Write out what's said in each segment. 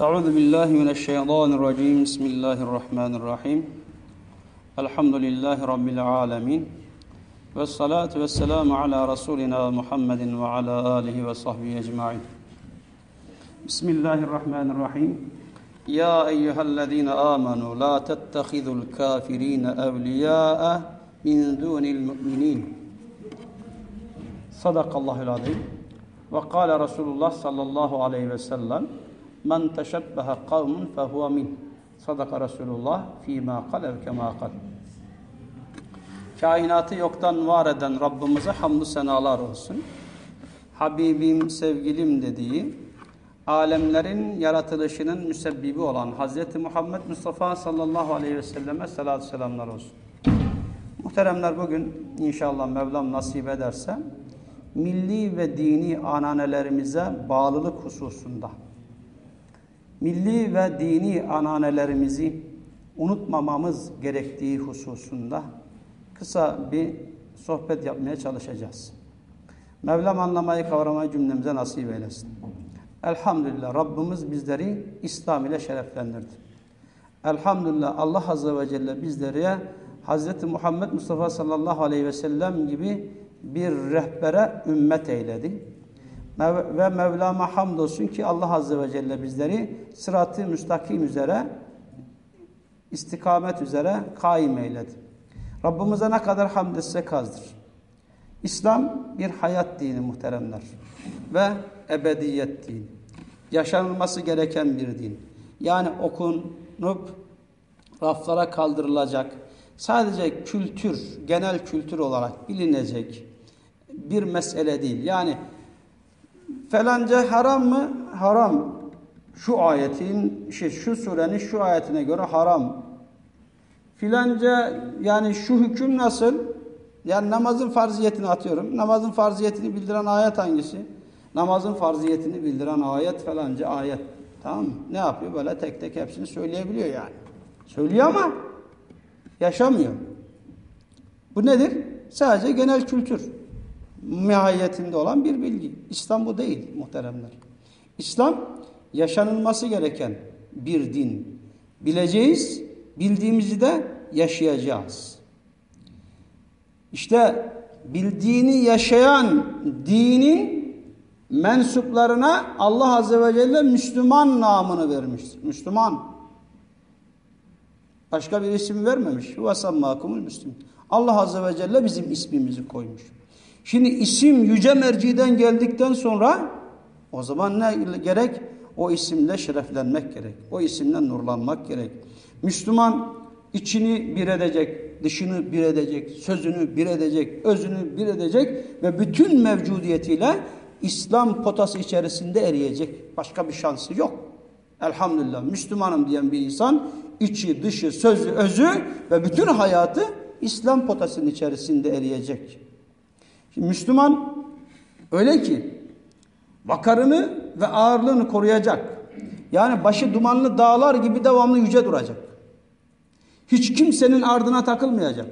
أعوذ بالله من الشيطان الرجيم بسم الله الرحمن الرحيم الحمد لله رب العالمين والصلاة والسلام على رسولنا محمد وعلى آله وصحبه أجمعين بسم الله الرحمن الرحيم يا أيها الذين آمنوا لا تتخذوا الكافرين أولياء من دون المؤمنين صدق الله العظيم وقال رسول الله صلى الله عليه وسلم Men teşebbehe kavmun fehuve min. Sadaka Resulullah fîmâ kalev kemâ kal. Kainatı yoktan var eden Rabbimize hamdü senalar olsun. Habibim, sevgilim dediği, alemlerin yaratılışının müsebbibi olan Hz. Muhammed Mustafa sallallahu aleyhi ve selleme salatü selamlar olsun. Muhteremler bugün inşallah Mevlam nasip ederse milli ve dini ananelerimize bağlılık hususunda milli ve dini ananelerimizi unutmamamız gerektiği hususunda kısa bir sohbet yapmaya çalışacağız. Mevlam anlamayı kavramayı cümlemize nasip eylesin. Elhamdülillah Rabbimiz bizleri İslam ile şereflendirdi. Elhamdülillah Allah Azze ve Celle bizlere Hz. Muhammed Mustafa sallallahu aleyhi ve sellem gibi bir rehbere ümmet eyledi. Ve Mevlam'a hamdolsun ki Allah Azze ve Celle bizleri sırat-ı müstakim üzere, istikamet üzere kaim eyledi. Rabbimize ne kadar hamd etsek azdır. İslam bir hayat dini muhteremler ve ebediyet dini. Yaşanılması gereken bir din. Yani okunup raflara kaldırılacak, sadece kültür, genel kültür olarak bilinecek bir mesele değil. Yani Felanca haram mı? Haram. Şu ayetin, şey, şu surenin şu ayetine göre haram. Filanca yani şu hüküm nasıl? Yani namazın farziyetini atıyorum. Namazın farziyetini bildiren ayet hangisi? Namazın farziyetini bildiren ayet falanca ayet. Tamam mı? Ne yapıyor? Böyle tek tek hepsini söyleyebiliyor yani. Söylüyor ama yaşamıyor. Bu nedir? Sadece genel kültür mahiyetinde olan bir bilgi. İslam bu değil muhteremler. İslam yaşanılması gereken bir din. Bileceğiz, bildiğimizi de yaşayacağız. İşte bildiğini yaşayan dinin mensuplarına Allah Azze ve Celle Müslüman namını vermiştir. Müslüman. Başka bir isim vermemiş. Vasammakumul Müslüman. Allah Azze ve Celle bizim ismimizi koymuş. Şimdi isim yüce merciden geldikten sonra o zaman ne gerek? O isimle şereflenmek gerek. O isimle nurlanmak gerek. Müslüman içini bir edecek, dışını bir edecek, sözünü bir edecek, özünü bir edecek ve bütün mevcudiyetiyle İslam potası içerisinde eriyecek. Başka bir şansı yok. Elhamdülillah Müslümanım diyen bir insan içi, dışı, sözü, özü ve bütün hayatı İslam potasının içerisinde eriyecek. Şimdi Müslüman öyle ki vakarını ve ağırlığını koruyacak. Yani başı dumanlı dağlar gibi devamlı yüce duracak. Hiç kimsenin ardına takılmayacak.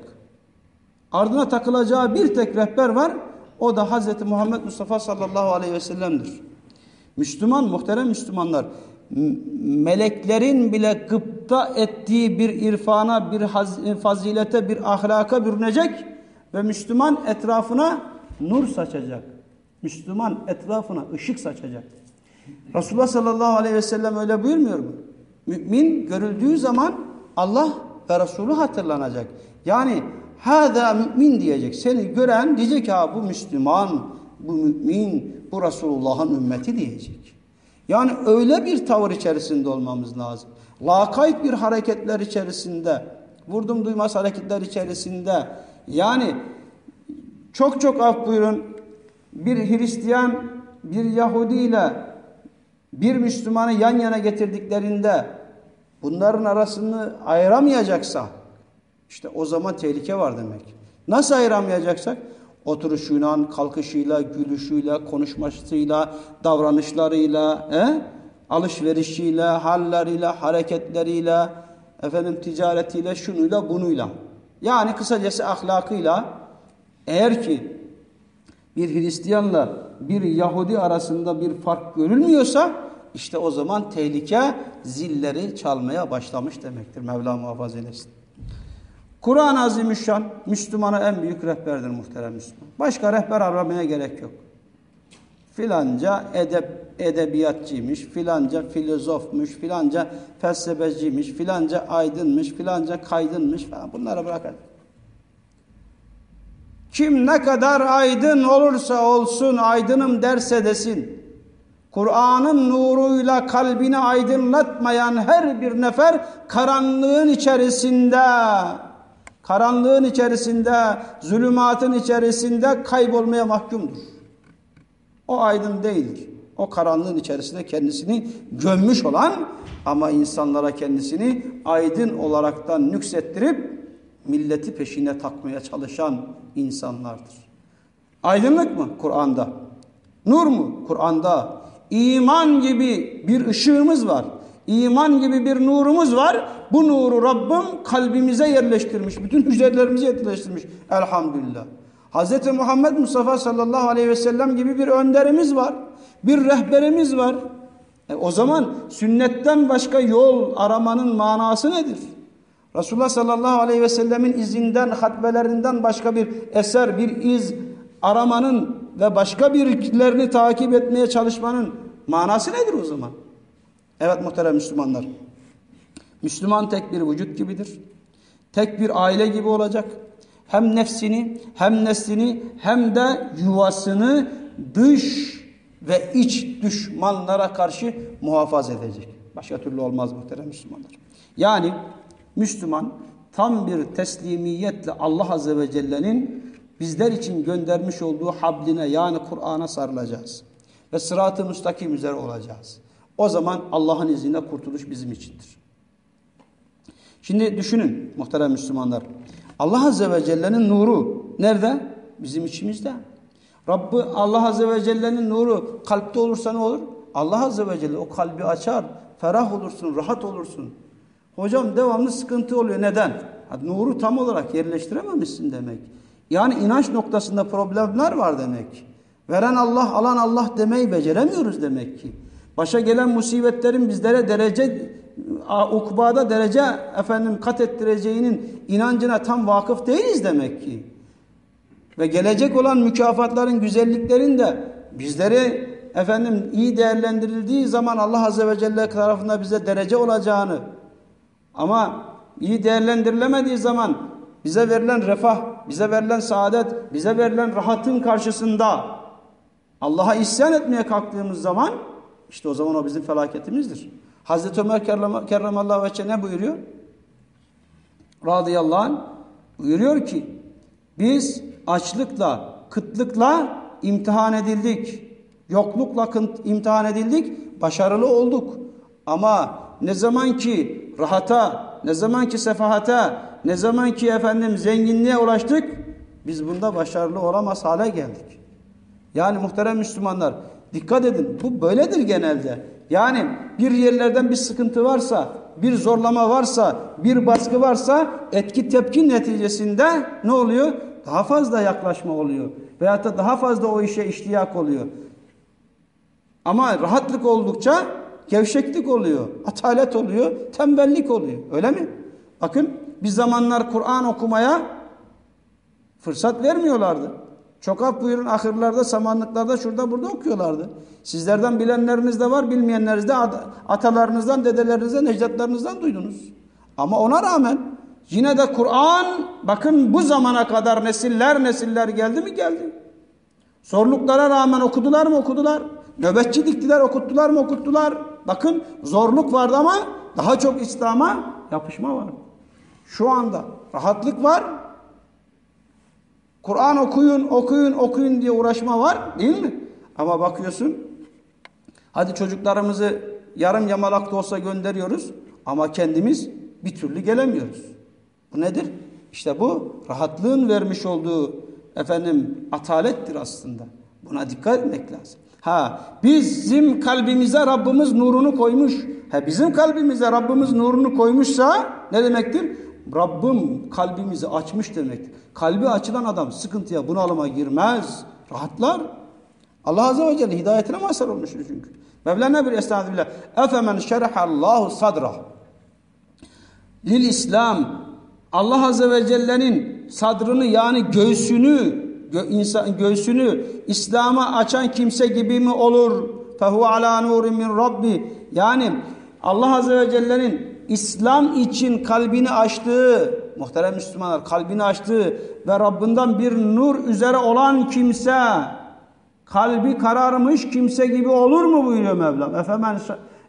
Ardına takılacağı bir tek rehber var. O da Hz. Muhammed Mustafa sallallahu aleyhi ve sellem'dir. Müslüman, muhterem Müslümanlar, meleklerin bile gıpta ettiği bir irfana, bir fazilete, bir ahlaka bürünecek ve Müslüman etrafına nur saçacak. Müslüman etrafına ışık saçacak. Resulullah sallallahu aleyhi ve sellem öyle buyurmuyor mu? Mümin görüldüğü zaman Allah ve Resulü hatırlanacak. Yani hâzâ mümin diyecek. Seni gören diyecek ha bu Müslüman, bu mümin, bu Resulullah'ın ümmeti diyecek. Yani öyle bir tavır içerisinde olmamız lazım. Lakayt bir hareketler içerisinde, vurdum duymaz hareketler içerisinde. Yani çok çok af buyurun bir Hristiyan bir Yahudi ile bir Müslümanı yan yana getirdiklerinde bunların arasını ayıramayacaksa işte o zaman tehlike var demek. Nasıl ayıramayacaksak? Oturuşuyla, kalkışıyla, gülüşüyle, konuşmasıyla, davranışlarıyla, he? alışverişiyle, halleriyle, hareketleriyle, efendim ticaretiyle, şunuyla, bunuyla. Yani kısacası ahlakıyla eğer ki bir Hristiyanla bir Yahudi arasında bir fark görülmüyorsa işte o zaman tehlike zilleri çalmaya başlamış demektir. Mevla muhafaza eylesin. Kur'an-ı Azimüşşan Müslümana en büyük rehberdir muhterem Müslüman. Başka rehber aramaya gerek yok. Filanca edep, edebiyatçıymış, filanca filozofmuş, filanca felsefeciymiş, filanca aydınmış, filanca kaydınmış falan bunları bırakalım. Kim ne kadar aydın olursa olsun aydınım derse desin. Kur'an'ın nuruyla kalbini aydınlatmayan her bir nefer karanlığın içerisinde, karanlığın içerisinde, zulümatın içerisinde kaybolmaya mahkumdur. O aydın değildir. O karanlığın içerisinde kendisini gömmüş olan ama insanlara kendisini aydın olaraktan nüksettirip milleti peşine takmaya çalışan insanlardır. Aydınlık mı? Kur'an'da. Nur mu? Kur'an'da. İman gibi bir ışığımız var. İman gibi bir nurumuz var. Bu nuru Rabbim kalbimize yerleştirmiş. Bütün hücrelerimize yerleştirmiş. Elhamdülillah. Hz. Muhammed Mustafa sallallahu aleyhi ve sellem gibi bir önderimiz var. Bir rehberimiz var. E o zaman sünnetten başka yol aramanın manası nedir? Resulullah sallallahu aleyhi ve sellemin izinden, hatbelerinden başka bir eser, bir iz aramanın ve başka birlerini takip etmeye çalışmanın manası nedir o zaman? Evet muhterem Müslümanlar. Müslüman tek bir vücut gibidir. Tek bir aile gibi olacak. Hem nefsini, hem neslini, hem de yuvasını dış ve iç düşmanlara karşı muhafaza edecek. Başka türlü olmaz muhterem Müslümanlar. Yani Müslüman tam bir teslimiyetle Allah Azze ve Celle'nin bizler için göndermiş olduğu habline yani Kur'an'a sarılacağız. Ve sırat-ı müstakim üzere olacağız. O zaman Allah'ın izniyle kurtuluş bizim içindir. Şimdi düşünün muhterem Müslümanlar. Allah Azze ve Celle'nin nuru nerede? Bizim içimizde. Rabbi Allah Azze ve Celle'nin nuru kalpte olursa ne olur? Allah Azze ve Celle o kalbi açar. Ferah olursun, rahat olursun. Hocam devamlı sıkıntı oluyor. Neden? Nuru tam olarak yerleştirememişsin demek. Yani inanç noktasında problemler var demek. Veren Allah, alan Allah demeyi beceremiyoruz demek ki. Başa gelen musibetlerin bizlere derece ukbada derece efendim kat ettireceğinin inancına tam vakıf değiliz demek ki. Ve gelecek olan mükafatların, güzelliklerin de bizleri efendim iyi değerlendirildiği zaman Allah Azze ve Celle tarafında bize derece olacağını ama iyi değerlendirilemediği zaman bize verilen refah, bize verilen saadet, bize verilen rahatın karşısında Allah'a isyan etmeye kalktığımız zaman işte o zaman o bizim felaketimizdir. Hazreti Ömer kerramallahu veçhe ne buyuruyor? Radıyallahu anh buyuruyor ki biz açlıkla, kıtlıkla imtihan edildik. Yoklukla imtihan edildik, başarılı olduk. Ama ne zaman ki rahata, ne zaman ki sefahata, ne zaman ki efendim zenginliğe ulaştık, biz bunda başarılı olamaz hale geldik. Yani muhterem Müslümanlar, dikkat edin, bu böyledir genelde. Yani bir yerlerden bir sıkıntı varsa, bir zorlama varsa, bir baskı varsa etki tepki neticesinde ne oluyor? Daha fazla yaklaşma oluyor. Veyahut da daha fazla o işe iştiyak oluyor. Ama rahatlık oldukça gevşeklik oluyor, atalet oluyor, tembellik oluyor. Öyle mi? Bakın bir zamanlar Kur'an okumaya fırsat vermiyorlardı. Çok af buyurun ahırlarda, samanlıklarda, şurada burada okuyorlardı. Sizlerden bilenleriniz de var, bilmeyenleriniz de atalarınızdan, dedelerinizden, necdatlarınızdan duydunuz. Ama ona rağmen yine de Kur'an bakın bu zamana kadar nesiller nesiller geldi mi geldi. Zorluklara rağmen okudular mı okudular. Nöbetçi diktiler okuttular mı okuttular. Bakın zorluk vardı ama daha çok İslam'a yapışma var. Şu anda rahatlık var. Kur'an okuyun, okuyun, okuyun diye uğraşma var değil mi? Ama bakıyorsun hadi çocuklarımızı yarım yamalak da olsa gönderiyoruz ama kendimiz bir türlü gelemiyoruz. Bu nedir? İşte bu rahatlığın vermiş olduğu efendim atalettir aslında. Buna dikkat etmek lazım. Ha bizim kalbimize Rabbimiz nurunu koymuş. Ha bizim kalbimize Rabbimiz nurunu koymuşsa ne demektir? Rabbim kalbimizi açmış demektir. Kalbi açılan adam sıkıntıya bunalıma girmez. Rahatlar. Allah Azze ve Celle hidayetine mazhar olmuştur çünkü. Mevlana bir estağfirullah. Efemen şerahallahu sadra. Lil İslam. Allah Azze ve Celle'nin sadrını yani göğsünü insan, göğsünü İslam'a açan kimse gibi mi olur? Fehu ala nurin min Rabbi. Yani Allah Azze ve Celle'nin İslam için kalbini açtığı, muhterem Müslümanlar kalbini açtığı ve Rabbinden bir nur üzere olan kimse, kalbi kararmış kimse gibi olur mu buyuruyor Mevlam. Efemen,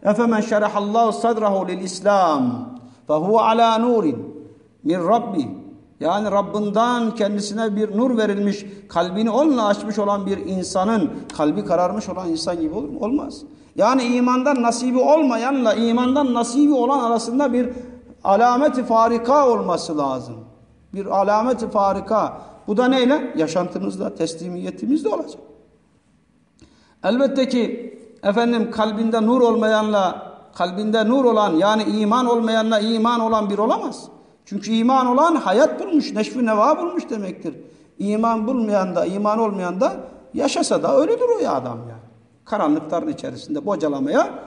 efemen şerahallahu sadrahu lil İslam. Fehu ala nurin min Rabbi. Yani Rabbinden kendisine bir nur verilmiş, kalbini onunla açmış olan bir insanın, kalbi kararmış olan insan gibi olur mu? Olmaz. Yani imandan nasibi olmayanla imandan nasibi olan arasında bir alameti farika olması lazım. Bir alameti farika. Bu da neyle? Yaşantımızda, teslimiyetimizde olacak. Elbette ki efendim kalbinde nur olmayanla kalbinde nur olan yani iman olmayanla iman olan bir olamaz. Çünkü iman olan hayat bulmuş, neşvi neva bulmuş demektir. İman bulmayan da, iman olmayan da yaşasa da ölüdür o ya adam ya. Karanlıkların içerisinde bocalamaya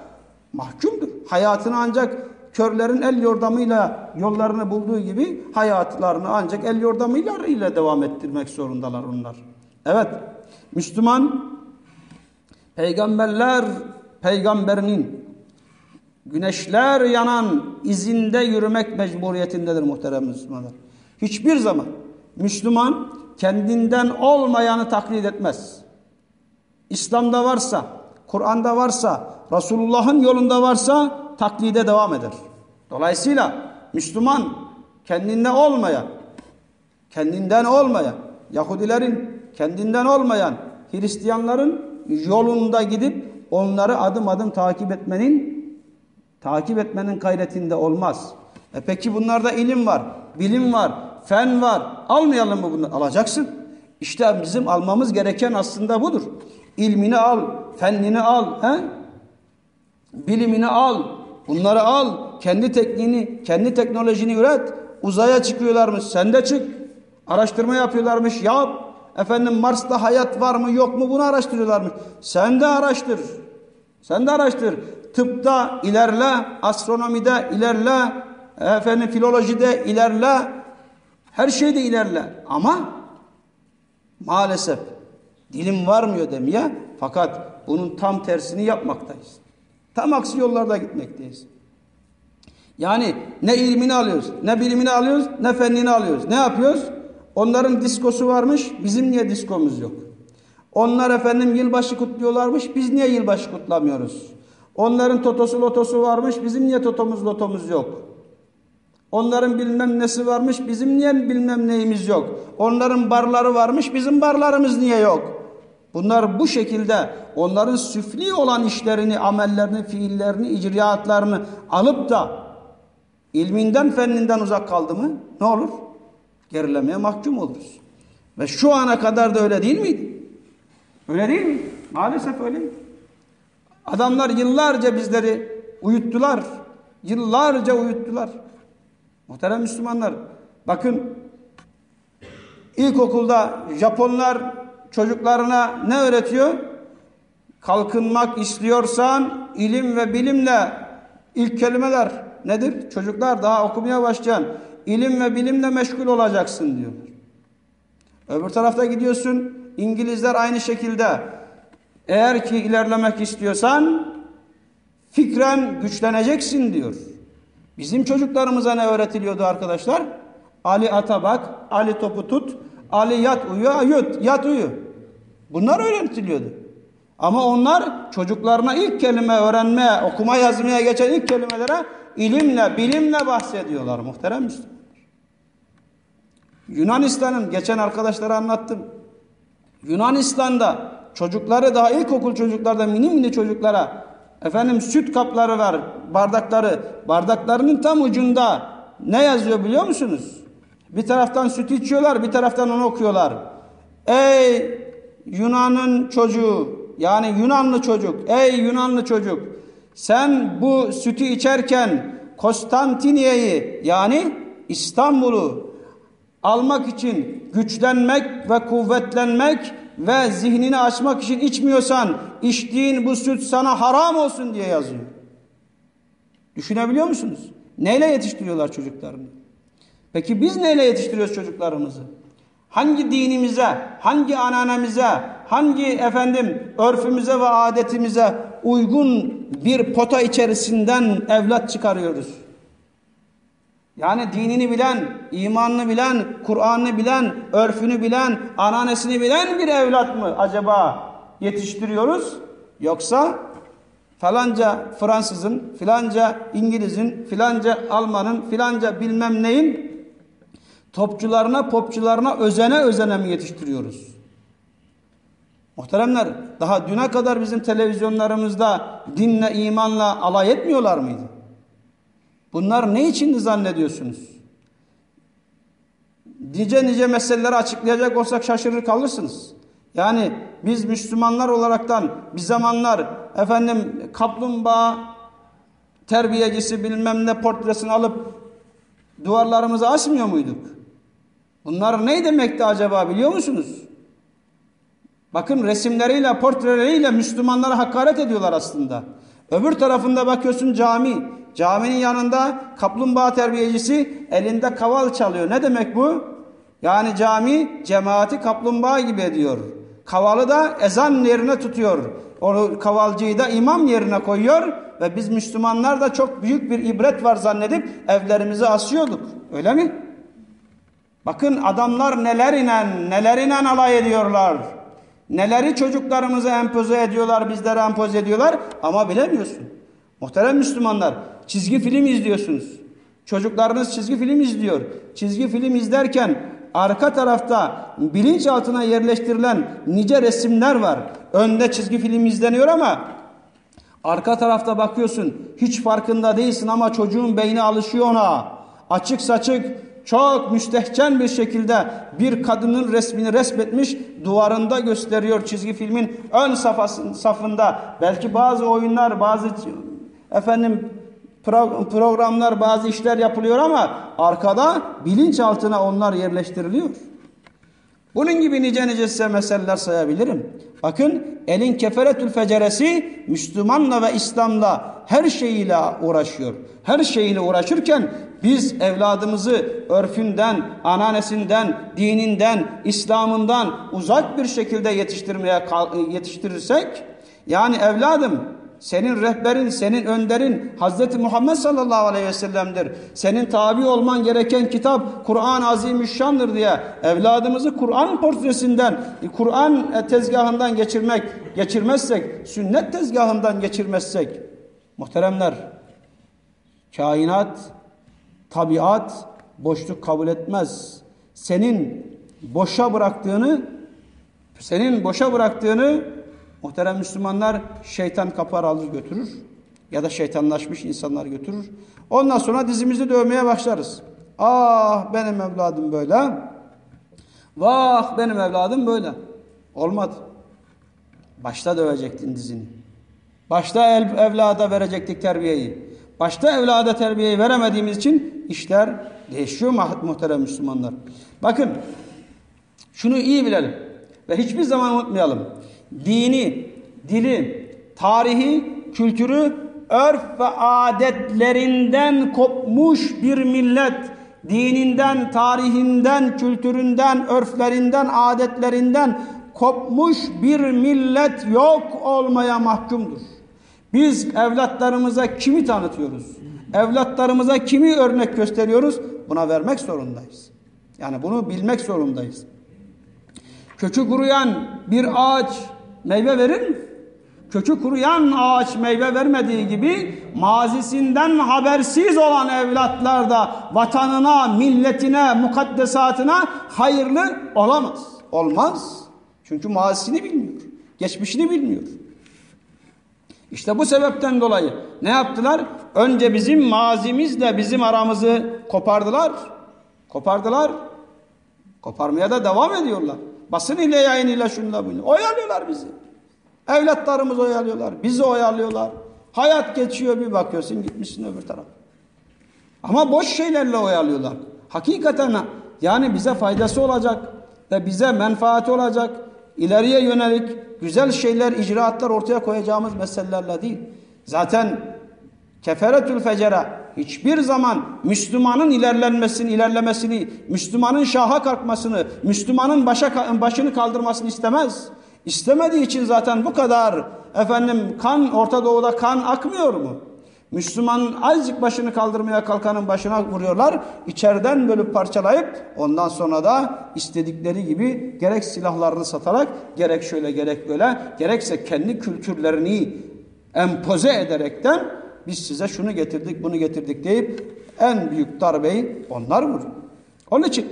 mahkumdur. Hayatını ancak körlerin el yordamıyla yollarını bulduğu gibi hayatlarını ancak el yordamıyla ile devam ettirmek zorundalar onlar. Evet, Müslüman peygamberler peygamberinin güneşler yanan izinde yürümek mecburiyetindedir muhterem Müslümanlar. Hiçbir zaman Müslüman kendinden olmayanı taklit etmez. İslam'da varsa, Kur'an'da varsa, Resulullah'ın yolunda varsa taklide devam eder. Dolayısıyla Müslüman kendinde olmayan, kendinden olmayan, Yahudilerin kendinden olmayan, Hristiyanların yolunda gidip onları adım adım takip etmenin takip etmenin gayretinde olmaz. E peki bunlarda ilim var, bilim var, fen var. Almayalım mı bunu? Alacaksın. İşte bizim almamız gereken aslında budur. İlmini al, fennini al, he? bilimini al, bunları al, kendi tekniğini, kendi teknolojini üret. Uzaya çıkıyorlarmış, sen de çık. Araştırma yapıyorlarmış, yap. Efendim Mars'ta hayat var mı yok mu bunu araştırıyorlarmış. Sen de araştır. Sen de araştır. Tıpta ilerle, astronomide ilerle, efendim filolojide ilerle. Her şeyde ilerle. Ama maalesef dilim varmıyor demeye fakat bunun tam tersini yapmaktayız. Tam aksi yollarda gitmekteyiz. Yani ne ilmini alıyoruz, ne bilimini alıyoruz, ne fennini alıyoruz. Ne yapıyoruz? Onların diskosu varmış, bizim niye diskomuz yok? Onlar efendim yılbaşı kutluyorlarmış, biz niye yılbaşı kutlamıyoruz? Onların totosu lotosu varmış, bizim niye totomuz lotomuz yok? Onların bilmem nesi varmış, bizim niye bilmem neyimiz yok? Onların barları varmış, bizim barlarımız niye yok? Bunlar bu şekilde onların süfli olan işlerini, amellerini, fiillerini, icraatlarını alıp da ilminden, fenninden uzak kaldı mı ne olur? Gerilemeye mahkum oluruz. Ve şu ana kadar da öyle değil miydi? Öyle değil mi? Maalesef öyleydi. Adamlar yıllarca bizleri uyuttular. Yıllarca uyuttular. Muhterem Müslümanlar bakın ilkokulda Japonlar çocuklarına ne öğretiyor? Kalkınmak istiyorsan ilim ve bilimle ilk kelimeler nedir? Çocuklar daha okumaya başlayan ilim ve bilimle meşgul olacaksın diyorlar. Öbür tarafta gidiyorsun İngilizler aynı şekilde eğer ki ilerlemek istiyorsan fikren güçleneceksin diyor. Bizim çocuklarımıza ne öğretiliyordu arkadaşlar? Ali ata bak, Ali topu tut, Ali yat uyu, yut, yat uyu. Bunlar öğretiliyordu. Ama onlar çocuklarına ilk kelime öğrenmeye, okuma yazmaya geçen ilk kelimelere ilimle, bilimle bahsediyorlar muhterem Müslümanlar. Yunanistan'ın geçen arkadaşlara anlattım. Yunanistan'da çocukları daha ilkokul çocuklarda mini mini çocuklara efendim süt kapları var, bardakları. Bardaklarının tam ucunda ne yazıyor biliyor musunuz? Bir taraftan süt içiyorlar, bir taraftan onu okuyorlar. Ey Yunan'ın çocuğu, yani Yunanlı çocuk, ey Yunanlı çocuk, sen bu sütü içerken Konstantiniye'yi yani İstanbul'u almak için güçlenmek ve kuvvetlenmek ve zihnini açmak için içmiyorsan içtiğin bu süt sana haram olsun diye yazıyor. Düşünebiliyor musunuz? Neyle yetiştiriyorlar çocuklarını? Peki biz neyle yetiştiriyoruz çocuklarımızı? Hangi dinimize, hangi ananemize, hangi efendim örfümüze ve adetimize uygun bir pota içerisinden evlat çıkarıyoruz? Yani dinini bilen, imanını bilen, Kur'an'ını bilen, örfünü bilen, ananesini bilen bir evlat mı acaba yetiştiriyoruz? Yoksa falanca Fransızın, filanca İngiliz'in, filanca Alman'ın, filanca bilmem neyin topçularına, popçularına özene özene mi yetiştiriyoruz? Muhteremler, daha düne kadar bizim televizyonlarımızda dinle, imanla alay etmiyorlar mıydı? Bunlar ne için zannediyorsunuz? Nice nice meseleleri açıklayacak olsak şaşırır kalırsınız. Yani biz Müslümanlar olaraktan bir zamanlar efendim kaplumbağa terbiyecisi bilmem ne portresini alıp duvarlarımıza asmıyor muyduk? Bunlar ne demekti acaba biliyor musunuz? Bakın resimleriyle, portreleriyle Müslümanlara hakaret ediyorlar aslında. Öbür tarafında bakıyorsun cami. Caminin yanında kaplumbağa terbiyecisi elinde kaval çalıyor. Ne demek bu? Yani cami cemaati kaplumbağa gibi ediyor. Kavalı da ezan yerine tutuyor. O kavalcıyı da imam yerine koyuyor ve biz Müslümanlar da çok büyük bir ibret var zannedip evlerimize asıyorduk. Öyle mi? Bakın adamlar neler inen, neler inen alay ediyorlar. Neleri çocuklarımıza empoze ediyorlar, bizlere empoze ediyorlar ama bilemiyorsun. Muhterem Müslümanlar, çizgi film izliyorsunuz. Çocuklarınız çizgi film izliyor. Çizgi film izlerken arka tarafta bilinçaltına yerleştirilen nice resimler var. Önde çizgi film izleniyor ama arka tarafta bakıyorsun hiç farkında değilsin ama çocuğun beyni alışıyor ona. Açık saçık çok müstehcen bir şekilde bir kadının resmini resmetmiş duvarında gösteriyor çizgi filmin ön safında. Belki bazı oyunlar, bazı efendim programlar, bazı işler yapılıyor ama arkada bilinçaltına onlar yerleştiriliyor. Bunun gibi nice nice size meseleler sayabilirim. Bakın elin keferetül feceresi Müslümanla ve İslam'la her şeyiyle uğraşıyor. Her şeyiyle uğraşırken biz evladımızı örfünden, ananesinden, dininden, İslam'ından uzak bir şekilde yetiştirmeye yetiştirirsek yani evladım senin rehberin, senin önderin Hazreti Muhammed sallallahu aleyhi ve sellem'dir. Senin tabi olman gereken kitap Kur'an-ı Azimüşşan'dır diye evladımızı Kur'an portresinden, Kur'an tezgahından geçirmek, geçirmezsek, sünnet tezgahından geçirmezsek, muhteremler, kainat, tabiat boşluk kabul etmez. Senin boşa bıraktığını, senin boşa bıraktığını Muhterem Müslümanlar şeytan kapar alır götürür ya da şeytanlaşmış insanlar götürür. Ondan sonra dizimizi dövmeye başlarız. Ah benim evladım böyle. Vah benim evladım böyle. Olmadı. Başta dövecektin dizini. Başta ev, evlada verecektik terbiyeyi. Başta evlada terbiyeyi veremediğimiz için işler değişiyor muhterem Müslümanlar. Bakın şunu iyi bilelim ve hiçbir zaman unutmayalım dini, dili, tarihi, kültürü, örf ve adetlerinden kopmuş bir millet, dininden, tarihinden, kültüründen, örflerinden, adetlerinden kopmuş bir millet yok olmaya mahkumdur. Biz evlatlarımıza kimi tanıtıyoruz? Evlatlarımıza kimi örnek gösteriyoruz? Buna vermek zorundayız. Yani bunu bilmek zorundayız. Kökü kuruyan bir ağaç meyve verir? Kökü kuruyan ağaç meyve vermediği gibi mazisinden habersiz olan evlatlar da vatanına, milletine, mukaddesatına hayırlı olamaz. Olmaz. Çünkü mazisini bilmiyor. Geçmişini bilmiyor. İşte bu sebepten dolayı ne yaptılar? Önce bizim mazimizle bizim aramızı kopardılar. Kopardılar. Koparmaya da devam ediyorlar. Basın ile yayın ile şunla bunu. Oyalıyorlar bizi. Evlatlarımız oyalıyorlar. Bizi oyalıyorlar. Hayat geçiyor bir bakıyorsun gitmişsin öbür taraf. Ama boş şeylerle oyalıyorlar. Hakikaten yani bize faydası olacak ve bize menfaati olacak ileriye yönelik güzel şeyler, icraatlar ortaya koyacağımız meselelerle değil. Zaten keferetül fecere hiçbir zaman Müslümanın ilerlenmesini, ilerlemesini, Müslümanın şaha kalkmasını, Müslümanın başa, başını kaldırmasını istemez. İstemediği için zaten bu kadar efendim kan Orta Doğu'da kan akmıyor mu? Müslüman azıcık başını kaldırmaya kalkanın başına vuruyorlar. İçeriden bölüp parçalayıp ondan sonra da istedikleri gibi gerek silahlarını satarak gerek şöyle gerek böyle gerekse kendi kültürlerini empoze ederekten biz size şunu getirdik bunu getirdik deyip en büyük darbeyi onlar vurur. Onun için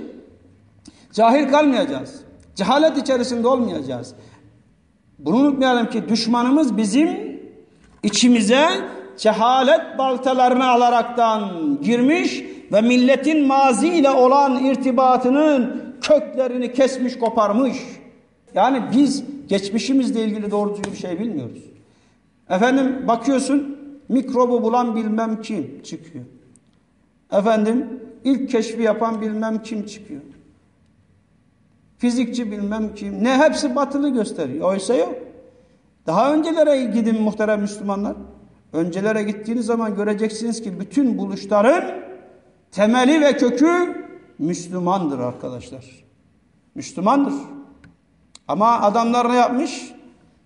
cahil kalmayacağız. Cehalet içerisinde olmayacağız. Bunu unutmayalım ki düşmanımız bizim içimize cehalet baltalarını alaraktan girmiş ve milletin mazi ile olan irtibatının köklerini kesmiş koparmış. Yani biz geçmişimizle ilgili doğru bir şey bilmiyoruz. Efendim bakıyorsun mikrobu bulan bilmem kim çıkıyor. Efendim ilk keşfi yapan bilmem kim çıkıyor. Fizikçi bilmem kim. Ne hepsi batılı gösteriyor. Oysa yok. Daha öncelere gidin muhterem Müslümanlar. Öncelere gittiğiniz zaman göreceksiniz ki bütün buluşların temeli ve kökü Müslümandır arkadaşlar. Müslümandır. Ama adamlar ne yapmış?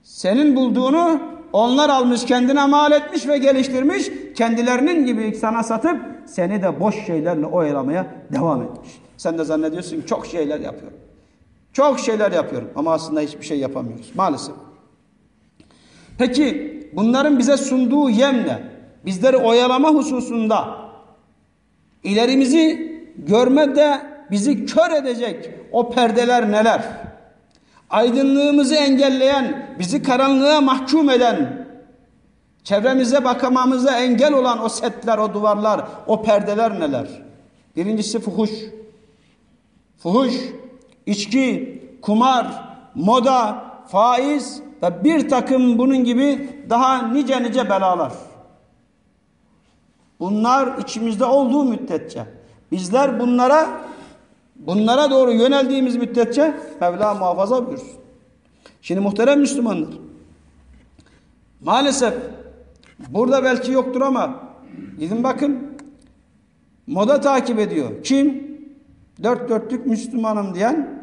Senin bulduğunu onlar almış, kendine mal etmiş ve geliştirmiş. Kendilerinin gibi sana satıp seni de boş şeylerle oyalamaya devam etmiş. Sen de zannediyorsun çok şeyler yapıyorum. Çok şeyler yapıyorum ama aslında hiçbir şey yapamıyoruz maalesef. Peki bunların bize sunduğu yemle bizleri oyalama hususunda ilerimizi görmede bizi kör edecek o perdeler neler? Aydınlığımızı engelleyen, bizi karanlığa mahkum eden, çevremize bakamamıza engel olan o setler, o duvarlar, o perdeler neler? Birincisi fuhuş. Fuhuş, içki, kumar, moda, faiz ve bir takım bunun gibi daha nice nice belalar. Bunlar içimizde olduğu müddetçe bizler bunlara bunlara doğru yöneldiğimiz müddetçe Mevla muhafaza buyursun. Şimdi muhterem Müslümanlar maalesef burada belki yoktur ama gidin bakın moda takip ediyor. Kim? Dört dörtlük Müslümanım diyen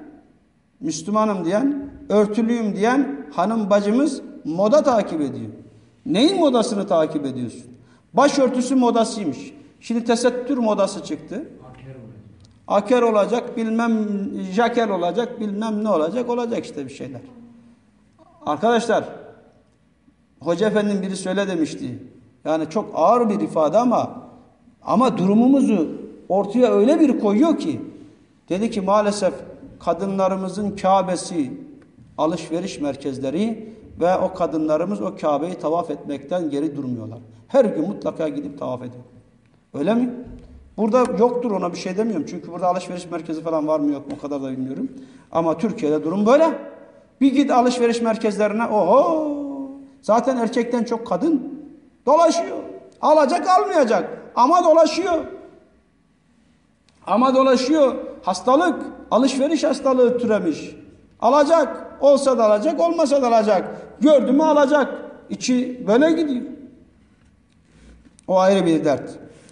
Müslümanım diyen, örtülüyüm diyen hanım bacımız moda takip ediyor. Neyin modasını takip ediyorsun? Başörtüsü modasıymış. Şimdi tesettür modası çıktı. Aker olacak, bilmem jakel olacak, bilmem ne olacak, olacak işte bir şeyler. Arkadaşlar, Hoca Efendi'nin biri söyle demişti. Yani çok ağır bir ifade ama ama durumumuzu ortaya öyle bir koyuyor ki dedi ki maalesef kadınlarımızın Kabe'si alışveriş merkezleri ve o kadınlarımız o Kabe'yi tavaf etmekten geri durmuyorlar. Her gün mutlaka gidip tavaf ediyor. Öyle mi? Burada yoktur ona bir şey demiyorum. Çünkü burada alışveriş merkezi falan var mı yok mu o kadar da bilmiyorum. Ama Türkiye'de durum böyle. Bir git alışveriş merkezlerine oho zaten erkekten çok kadın dolaşıyor. Alacak almayacak ama dolaşıyor. Ama dolaşıyor. Hastalık, alışveriş hastalığı türemiş. Alacak. Olsa da alacak, olmasa da alacak. Gördü mü alacak. İçi böyle gidiyor. O ayrı bir dert.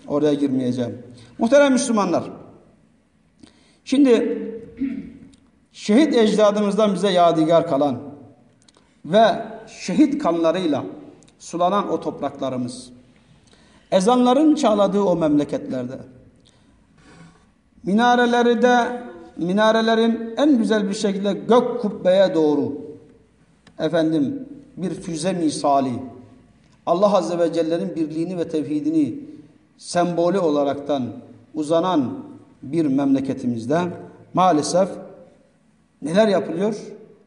Oraya girmeyeceğim. Muhterem Müslümanlar. Şimdi şehit ecdadımızdan bize yadigar kalan ve şehit kanlarıyla sulanan o topraklarımız, ezanların çağladığı o memleketlerde, minareleri de minarelerin en güzel bir şekilde gök kubbeye doğru efendim bir füze misali Allah Azze ve Celle'nin birliğini ve tevhidini sembolü olaraktan uzanan bir memleketimizde maalesef neler yapılıyor?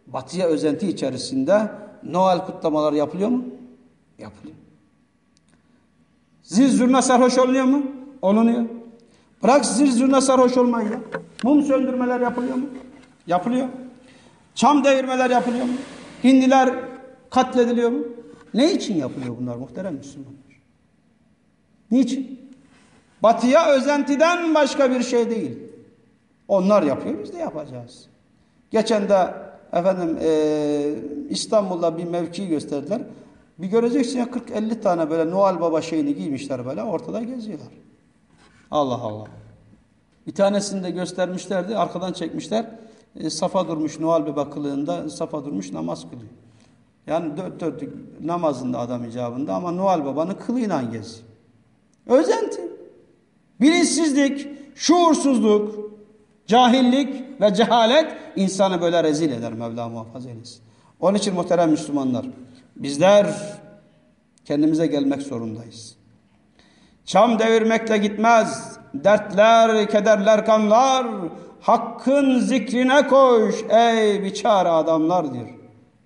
Batıya özenti içerisinde Noel kutlamaları yapılıyor mu? Yapılıyor. Zil zurna sarhoş oluyor mu? Olunuyor. Bırak zil zurna sarhoş olmayı ya. Mum söndürmeler yapılıyor mu? Yapılıyor. Çam devirmeler yapılıyor mu? Hindiler katlediliyor mu? Ne için yapılıyor bunlar muhterem Müslümanlar? Niçin? Batıya özentiden başka bir şey değil. Onlar yapıyor biz de yapacağız. Geçen de efendim e, İstanbul'da bir mevki gösterdiler. Bir göreceksin ya 40-50 tane böyle Noel Baba şeyini giymişler böyle ortada geziyorlar. Allah Allah. Bir tanesini de göstermişlerdi. Arkadan çekmişler. E, safa durmuş Noel Baba kılığında safa durmuş namaz kılıyor. Yani dört dörtlük namazında adam icabında ama Noel Baba'nın kılığıyla geziyor. Özenti. Bilinçsizlik, şuursuzluk, cahillik ve cehalet insanı böyle rezil eder Mevla muhafaza eylesin. Onun için muhterem Müslümanlar bizler kendimize gelmek zorundayız. Çam devirmekle gitmez. Dertler, kederler, kanlar. Hakkın zikrine koş ey biçare adamlar diyor.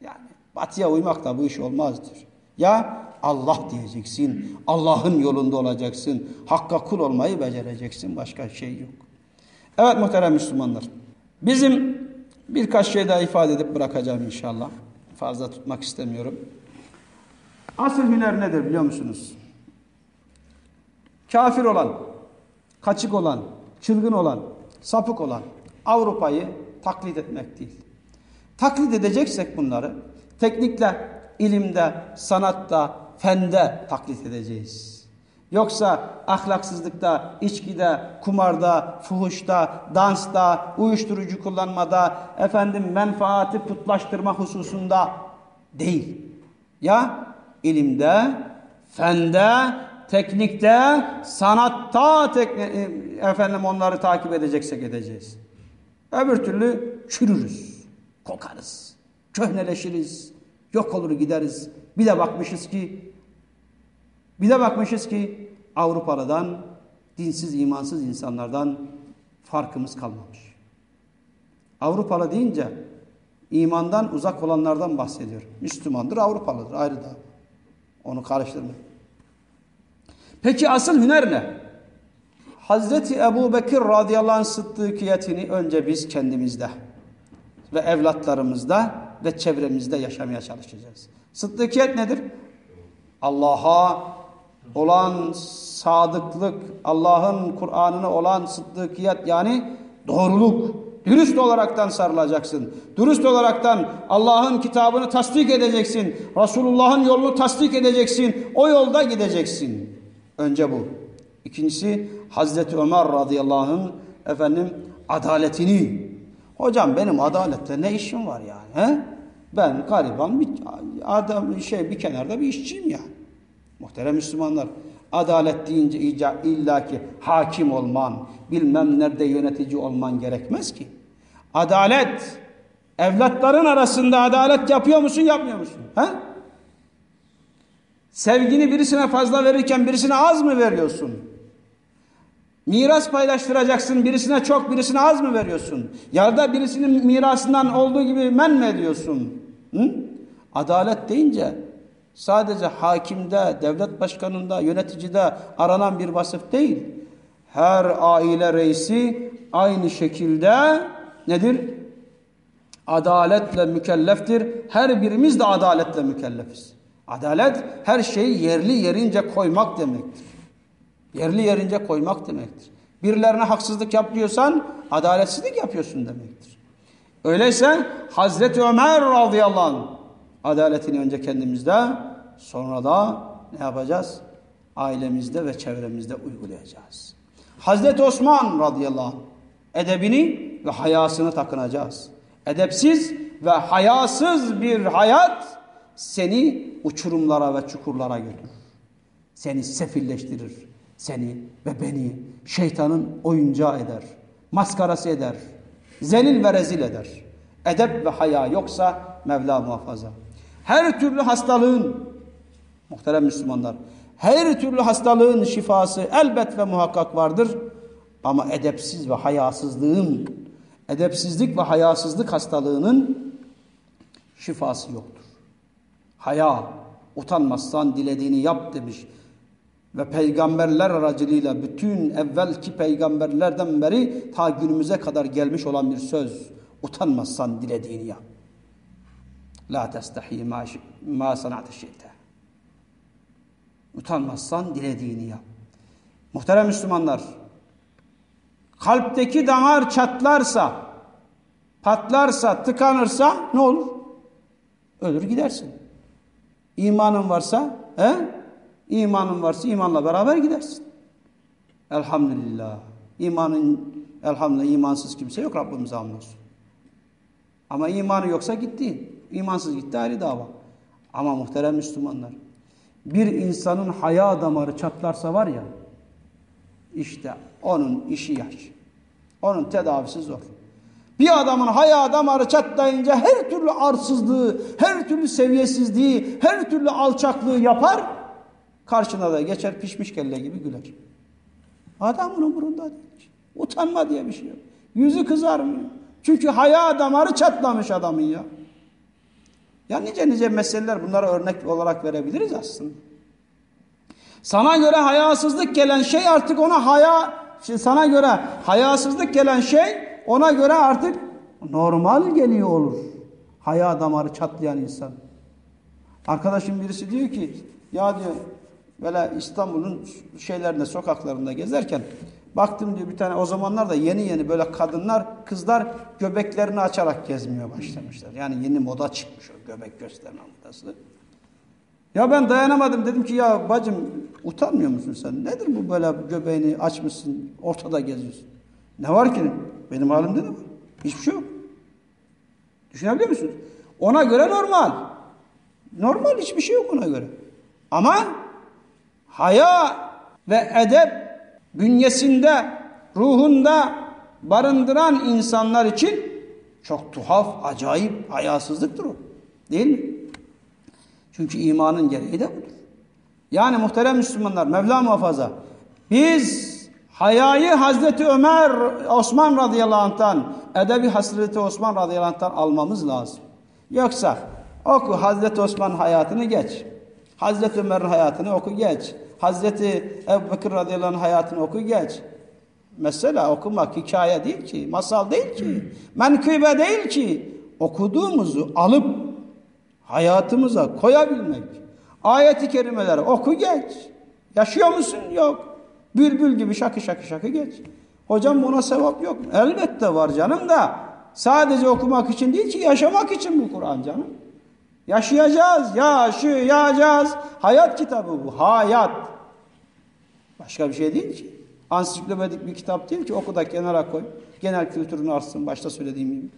Yani batıya uymak da bu iş olmazdır. Ya Allah diyeceksin. Allah'ın yolunda olacaksın. Hakka kul olmayı becereceksin. Başka şey yok. Evet muhterem Müslümanlar. Bizim birkaç şey daha ifade edip bırakacağım inşallah. Fazla tutmak istemiyorum. Asıl hüner nedir biliyor musunuz? Kafir olan, kaçık olan, çılgın olan, sapık olan Avrupa'yı taklit etmek değil. Taklit edeceksek bunları teknikle, ilimde, sanatta, fende taklit edeceğiz. Yoksa ahlaksızlıkta, içkide, kumarda, fuhuşta, dansta, uyuşturucu kullanmada, efendim menfaati putlaştırma hususunda değil. Ya ilimde, fende, teknikte, sanatta tekne, efendim onları takip edeceksek edeceğiz. Öbür türlü çürürüz, kokarız, köhneleşiriz, yok olur gideriz. Bir de bakmışız ki bir de bakmışız ki Avrupalıdan, dinsiz, imansız insanlardan farkımız kalmamış. Avrupalı deyince imandan uzak olanlardan bahsediyor. Müslümandır, Avrupalıdır ayrı da. Onu karıştırmayın. Peki asıl hüner ne? Hazreti Ebu Bekir radıyallahu anh sıddıkiyetini önce biz kendimizde ve evlatlarımızda ve çevremizde yaşamaya çalışacağız. Sıddıkiyet nedir? Allah'a olan sadıklık, Allah'ın Kur'an'ına olan sıddıkiyet yani doğruluk, dürüst olaraktan sarılacaksın. Dürüst olaraktan Allah'ın kitabını tasdik edeceksin. Resulullah'ın yolunu tasdik edeceksin. O yolda gideceksin. Önce bu. İkincisi Hazreti Ömer radıyallahu anh'ın efendim adaletini. Hocam benim adaletle ne işim var yani? He? Ben gariban bir adam şey bir kenarda bir işçiyim yani. Muhterem Müslümanlar, adalet deyince illaki hakim olman, bilmem nerede yönetici olman gerekmez ki. Adalet, evlatların arasında adalet yapıyor musun, yapmıyor musun? He? Sevgini birisine fazla verirken birisine az mı veriyorsun? Miras paylaştıracaksın, birisine çok, birisine az mı veriyorsun? Ya da birisinin mirasından olduğu gibi men mi ediyorsun? Hı? Adalet deyince sadece hakimde, devlet başkanında, yöneticide aranan bir vasıf değil. Her aile reisi aynı şekilde nedir? Adaletle mükelleftir. Her birimiz de adaletle mükellefiz. Adalet her şeyi yerli yerince koymak demektir. Yerli yerince koymak demektir. Birilerine haksızlık yapıyorsan adaletsizlik yapıyorsun demektir. Öyleyse Hazreti Ömer radıyallahu anh adaletini önce kendimizde sonra da ne yapacağız? Ailemizde ve çevremizde uygulayacağız. Hazreti Osman radıyallahu anh edebini ve hayasını takınacağız. Edepsiz ve hayasız bir hayat seni uçurumlara ve çukurlara götürür. Seni sefilleştirir. Seni ve beni şeytanın oyuncağı eder. Maskarası eder. Zelil ve rezil eder. Edep ve haya yoksa Mevla muhafaza. Her türlü hastalığın muhterem Müslümanlar her türlü hastalığın şifası elbet ve muhakkak vardır. Ama edepsiz ve hayasızlığın edepsizlik ve hayasızlık hastalığının şifası yoktur. Haya, utanmazsan dilediğini yap demiş. Ve peygamberler aracılığıyla bütün evvelki peygamberlerden beri ta günümüze kadar gelmiş olan bir söz. Utanmazsan dilediğini yap. La testahi ma, ma sanat şeyte. Utanmazsan dilediğini yap. Muhterem Müslümanlar, kalpteki damar çatlarsa, Patlarsa, tıkanırsa ne olur? Ölür gidersin. İmanın varsa, he? İmanın varsa imanla beraber gidersin. Elhamdülillah. İmanın, elhamdülillah imansız kimse yok Rabbimize hamdolsun. Ama imanı yoksa gitti. İmansız gitti dava. Ama muhterem Müslümanlar, bir insanın haya damarı çatlarsa var ya, işte onun işi yaş. Onun tedavisi zor. Bir adamın haya damarı çatlayınca her türlü arsızlığı, her türlü seviyesizliği, her türlü alçaklığı yapar. Karşına da geçer pişmiş kelle gibi güler. Adamın umurunda değil. Utanma diye bir şey yok. Yüzü kızarmıyor. Çünkü haya damarı çatlamış adamın ya. Ya nice nice meseleler bunlara örnek olarak verebiliriz aslında. Sana göre hayasızlık gelen şey artık ona haya, sana göre hayasızlık gelen şey ona göre artık normal geliyor olur. Haya damarı çatlayan insan. Arkadaşım birisi diyor ki ya diyor böyle İstanbul'un şeylerinde sokaklarında gezerken baktım diyor bir tane o zamanlar da yeni yeni böyle kadınlar kızlar göbeklerini açarak gezmeye başlamışlar. Yani yeni moda çıkmış o göbek gösterme modası. Ya ben dayanamadım dedim ki ya bacım utanmıyor musun sen? Nedir bu böyle göbeğini açmışsın ortada geziyorsun? Ne var ki? Benim halimde de var. Hiçbir şey yok. Düşünebiliyor musunuz? Ona göre normal. Normal hiçbir şey yok ona göre. Ama haya ve edep bünyesinde, ruhunda barındıran insanlar için çok tuhaf, acayip hayasızlıktır o. Değil mi? Çünkü imanın gereği de budur. Yani muhterem Müslümanlar, Mevla muhafaza, biz hayayı Hazreti Ömer, Osman radıyallahu anh'tan, edebi Hazreti Osman radıyallahu anh'tan almamız lazım. Yoksa oku Hazreti Osman hayatını geç. Hazreti Ömer'in hayatını oku geç. Hazreti Ebu Bekir radıyallahu anh hayatını oku geç. Mesela okumak hikaye değil ki, masal değil ki, menkıbe değil ki. Okuduğumuzu alıp hayatımıza koyabilmek. Ayeti kerimeleri oku geç. Yaşıyor musun? Yok. Bülbül gibi şakı şakı şakı geç. Hocam buna sevap yok? Elbette var canım da sadece okumak için değil ki yaşamak için bu Kur'an canım. Yaşayacağız, yaşayacağız. Hayat kitabı bu, hayat. Başka bir şey değil ki. Ansiklopedik bir kitap değil ki oku da kenara koy. Genel kültürünü artsın başta söylediğim gibi.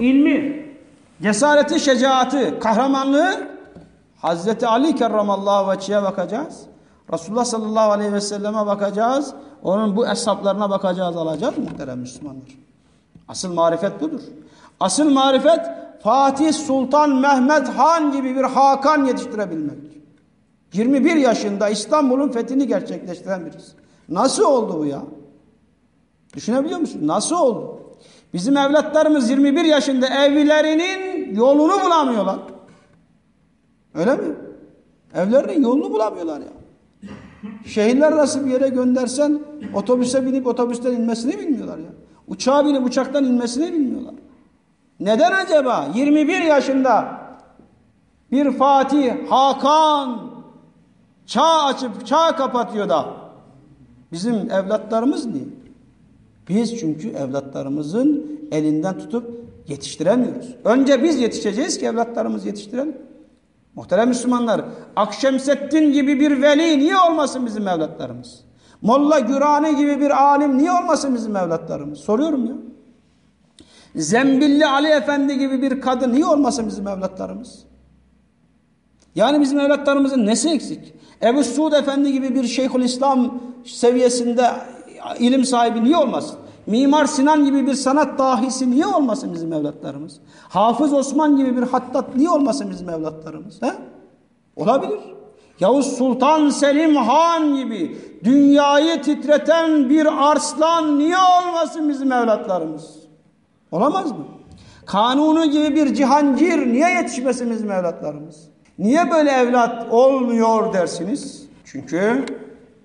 İlmi, cesareti, şecaati, kahramanlığı Hazreti Ali kerramallahu veçhiye bakacağız. Resulullah sallallahu aleyhi ve selleme bakacağız. Onun bu hesaplarına bakacağız, alacağız muhterem Müslümanlar. Asıl marifet budur. Asıl marifet Fatih Sultan Mehmet Han gibi bir Hakan yetiştirebilmek. 21 yaşında İstanbul'un fethini gerçekleştiren birisi. Nasıl oldu bu ya? Düşünebiliyor musun? Nasıl oldu? Bizim evlatlarımız 21 yaşında evlerinin yolunu bulamıyorlar. Öyle mi? Evlerinin yolunu bulamıyorlar ya. Şehirler arası bir yere göndersen otobüse binip otobüsten inmesini bilmiyorlar ya. Uçağa binip uçaktan inmesini bilmiyorlar. Neden acaba? 21 yaşında bir Fatih, Hakan çağ açıp çağ kapatıyor da bizim evlatlarımız niye? Biz çünkü evlatlarımızın elinden tutup yetiştiremiyoruz. Önce biz yetişeceğiz ki evlatlarımız yetiştirelim. Muhterem Müslümanlar, Akşemseddin gibi bir veli niye olmasın bizim evlatlarımız? Molla Gürani gibi bir alim niye olmasın bizim evlatlarımız? Soruyorum ya. Zembilli Ali Efendi gibi bir kadın niye olmasın bizim evlatlarımız? Yani bizim evlatlarımızın nesi eksik? Ebu Suud Efendi gibi bir Şeyhülislam seviyesinde ilim sahibi niye olmasın? Mimar Sinan gibi bir sanat dahisi niye olmasın bizim evlatlarımız? Hafız Osman gibi bir hattat niye olmasın bizim evlatlarımız? He? Olabilir. Yavuz Sultan Selim Han gibi dünyayı titreten bir arslan niye olmasın bizim evlatlarımız? Olamaz mı? Kanunu gibi bir cihangir niye yetişmesin bizim evlatlarımız? Niye böyle evlat olmuyor dersiniz? Çünkü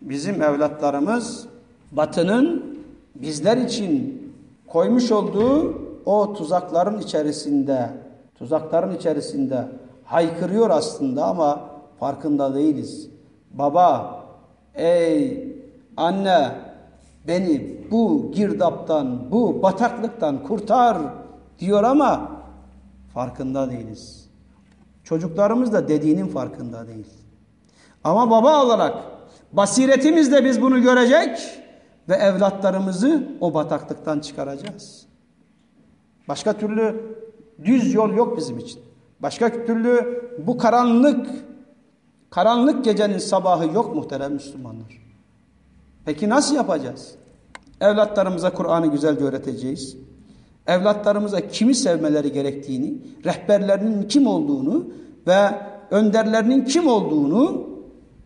bizim evlatlarımız batının bizler için koymuş olduğu o tuzakların içerisinde, tuzakların içerisinde haykırıyor aslında ama farkında değiliz. Baba, ey anne, Beni bu girdaptan, bu bataklıktan kurtar diyor ama farkında değiliz. Çocuklarımız da dediğinin farkında değil. Ama baba olarak basiretimizle biz bunu görecek ve evlatlarımızı o bataklıktan çıkaracağız. Başka türlü düz yol yok bizim için. Başka türlü bu karanlık karanlık gecenin sabahı yok muhterem Müslümanlar. Peki nasıl yapacağız? Evlatlarımıza Kur'an'ı güzelce öğreteceğiz. Evlatlarımıza kimi sevmeleri gerektiğini, rehberlerinin kim olduğunu ve önderlerinin kim olduğunu,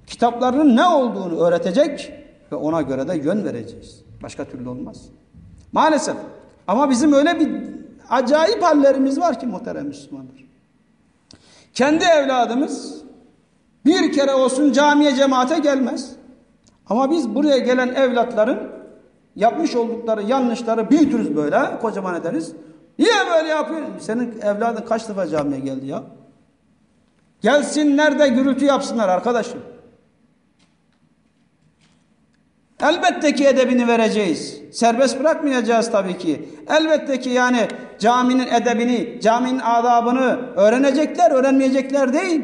kitaplarının ne olduğunu öğretecek ve ona göre de yön vereceğiz. Başka türlü olmaz. Maalesef. Ama bizim öyle bir acayip hallerimiz var ki muhterem Müslümanlar. Kendi evladımız bir kere olsun camiye cemaate gelmez. Ama biz buraya gelen evlatların yapmış oldukları yanlışları büyütürüz böyle kocaman ederiz. Niye böyle yapıyorsun? Senin evladın kaç defa camiye geldi ya? Gelsinler de gürültü yapsınlar arkadaşım. Elbette ki edebini vereceğiz. Serbest bırakmayacağız tabii ki. Elbette ki yani caminin edebini, caminin adabını öğrenecekler, öğrenmeyecekler değil.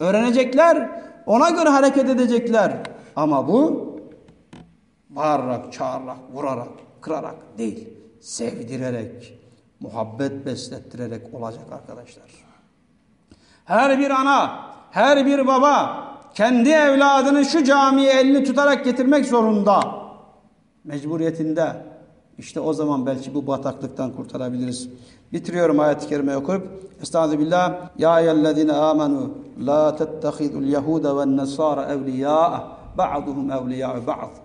Öğrenecekler, ona göre hareket edecekler. Ama bu bağırarak, çağırarak, vurarak, kırarak değil. Sevdirerek, muhabbet beslettirerek olacak arkadaşlar. Her bir ana, her bir baba kendi evladını şu camiye elini tutarak getirmek zorunda. Mecburiyetinde. İşte o zaman belki bu bataklıktan kurtarabiliriz. Bitiriyorum ayet-i kerime okuyup. Estağfirullah. Ya eyyellezine amenu la tettehidul yehude ve nesara evliya'a ba'duhum evliya'u ba'd.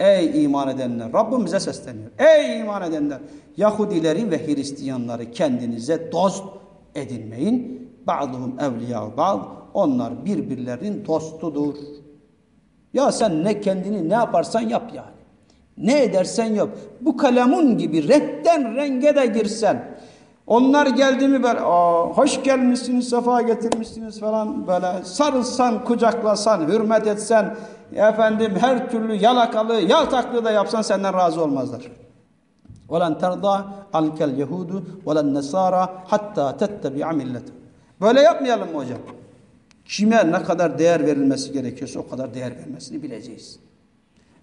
Ey iman edenler! Rabbim bize sesleniyor. Ey iman edenler! Yahudileri ve Hristiyanları kendinize dost edinmeyin. Ba'duhum evliya'u ba'd. Onlar birbirlerinin dostudur. Ya sen ne kendini ne yaparsan yap yani. Ne edersen yap. Bu kalemun gibi renkten renge de girsen. Onlar geldi mi böyle hoş gelmişsiniz, sefa getirmişsiniz falan böyle sarılsan, kucaklasan, hürmet etsen, efendim her türlü yalakalı, yaltaklı da yapsan senden razı olmazlar. وَلَنْ تَرْضَى عَلْكَ الْيَهُودُ وَلَنْ نَسَارَى حَتَّى تَتَّبِعَ مِلَّةً Böyle yapmayalım mı hocam? Kime ne kadar değer verilmesi gerekiyorsa o kadar değer vermesini bileceğiz.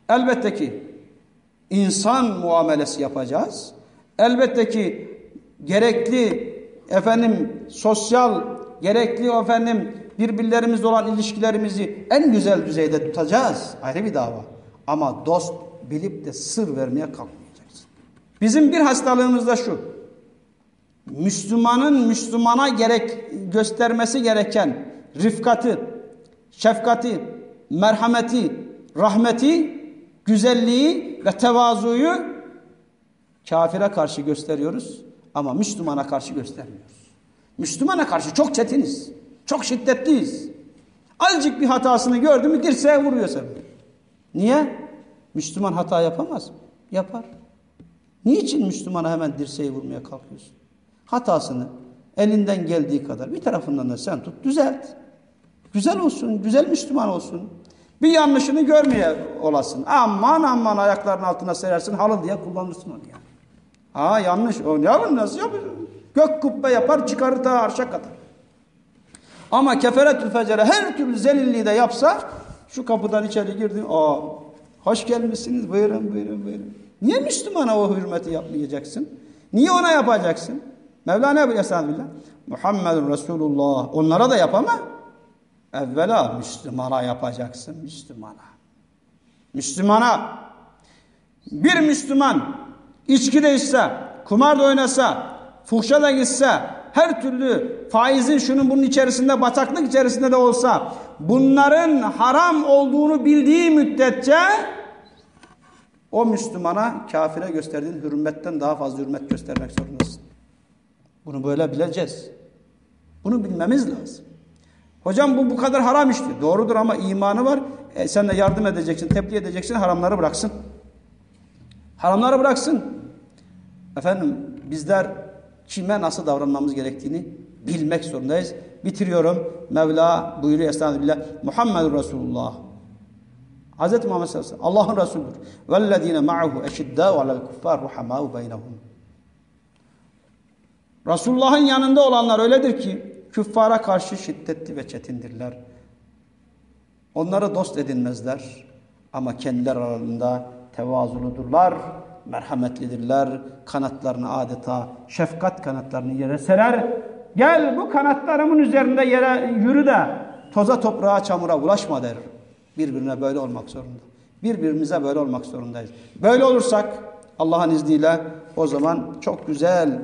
Elbette ki insan muamelesi yapacağız. Elbette ki gerekli efendim sosyal gerekli efendim birbirlerimizle olan ilişkilerimizi en güzel düzeyde tutacağız. Ayrı bir dava. Ama dost bilip de sır vermeye kalkmayacağız. Bizim bir hastalığımız da şu. Müslümanın Müslümana gerek göstermesi gereken rifkati, şefkati, merhameti, rahmeti, güzelliği ve tevazuyu kafire karşı gösteriyoruz ama Müslümana karşı göstermiyoruz. Müslümana karşı çok çetiniz, çok şiddetliyiz. Azıcık bir hatasını gördü mü dirseğe vuruyor seni. Niye? Müslüman hata yapamaz mı? Yapar. Niçin Müslümana hemen dirseği vurmaya kalkıyorsun? Hatasını elinden geldiği kadar bir tarafından da sen tut, düzelt. Güzel olsun, güzel Müslüman olsun. Bir yanlışını görmeye olasın. Aman aman ayaklarının altına serersin, halı diye kullanırsın onu yani. Ha yanlış, o ne nasıl yapıyor? Gök kubbe yapar, çıkarır ta arşa kadar. Ama keferetül fecere her türlü zelilliği de yapsa, şu kapıdan içeri girdin, aa hoş gelmişsiniz, buyurun buyurun buyurun. Niye Müslümana o hürmeti yapmayacaksın? Niye ona yapacaksın? Mevlana yapıyor Estağfirullah. Muhammedun Resulullah. Onlara da yap ama evvela Müslümana yapacaksın. Müslümana. Müslümana. Bir Müslüman içki de içse, kumar da oynasa, fuhşa da gitse, her türlü faizin şunun bunun içerisinde, bataklık içerisinde de olsa bunların haram olduğunu bildiği müddetçe o Müslümana kafire gösterdiğin hürmetten daha fazla hürmet göstermek zorundasın. Bunu böyle bileceğiz. Bunu bilmemiz lazım. Hocam bu bu kadar haram işte. Doğrudur ama imanı var. E, sen de yardım edeceksin, tebliğ edeceksin, haramları bıraksın. Haramları bıraksın. Efendim bizler kime nasıl davranmamız gerektiğini bilmek zorundayız. Bitiriyorum. Mevla buyuruyor Estağfirullah. Muhammed Resulullah. Hz. Muhammed sallallahu aleyhi ve sellem Allah'ın Resulüdür. Vellezine ma'ahu eşiddâ'u alel kuffâr ruhamâ'u beynehum. Resulullah'ın yanında olanlar öyledir ki küffara karşı şiddetli ve çetindirler. Onları dost edinmezler ama kendiler aralarında tevazuludurlar merhametlidirler. Kanatlarını adeta şefkat kanatlarını yere serer. Gel bu kanatlarımın üzerinde yere yürü de toza toprağa çamura bulaşma der. Birbirine böyle olmak zorunda. Birbirimize böyle olmak zorundayız. Böyle olursak Allah'ın izniyle o zaman çok güzel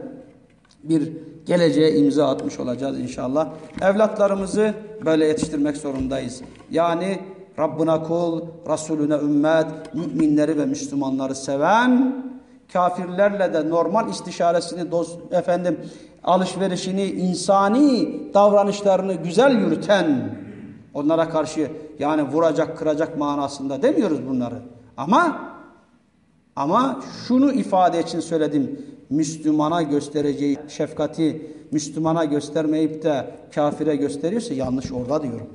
bir geleceğe imza atmış olacağız inşallah. Evlatlarımızı böyle yetiştirmek zorundayız. Yani Rabbına kul, Resulüne ümmet, müminleri ve Müslümanları seven, kafirlerle de normal istişaresini, dost, efendim alışverişini, insani davranışlarını güzel yürüten, onlara karşı yani vuracak, kıracak manasında demiyoruz bunları. Ama ama şunu ifade için söyledim. Müslümana göstereceği şefkati Müslümana göstermeyip de kafire gösteriyorsa yanlış orada diyorum.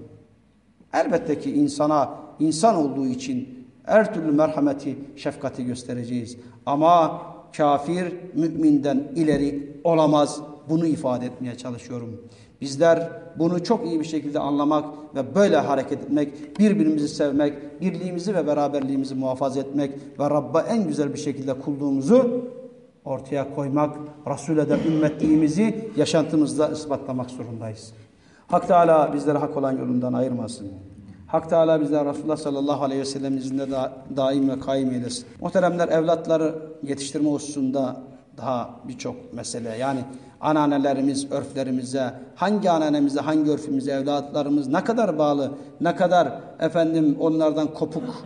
Elbette ki insana insan olduğu için her türlü merhameti, şefkati göstereceğiz. Ama kafir müminden ileri olamaz. Bunu ifade etmeye çalışıyorum. Bizler bunu çok iyi bir şekilde anlamak ve böyle hareket etmek, birbirimizi sevmek, birliğimizi ve beraberliğimizi muhafaza etmek ve Rabb'a en güzel bir şekilde kulluğumuzu ortaya koymak, Resul'e de ümmetliğimizi yaşantımızda ispatlamak zorundayız. Hak Teala bizleri hak olan yolundan ayırmasın. Hak Teala bizler Resulullah sallallahu aleyhi ve sellem izinde da, daim ve kaim eylesin. Muhteremler evlatları yetiştirme hususunda daha birçok mesele yani ananelerimiz, örflerimize, hangi ananemize, hangi örfümüze evlatlarımız ne kadar bağlı, ne kadar efendim onlardan kopuk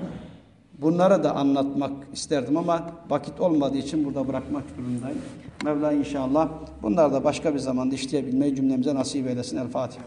bunları da anlatmak isterdim ama vakit olmadığı için burada bırakmak durumundayım. Mevla inşallah bunları da başka bir zamanda işleyebilmeyi cümlemize nasip eylesin. El Fatiha.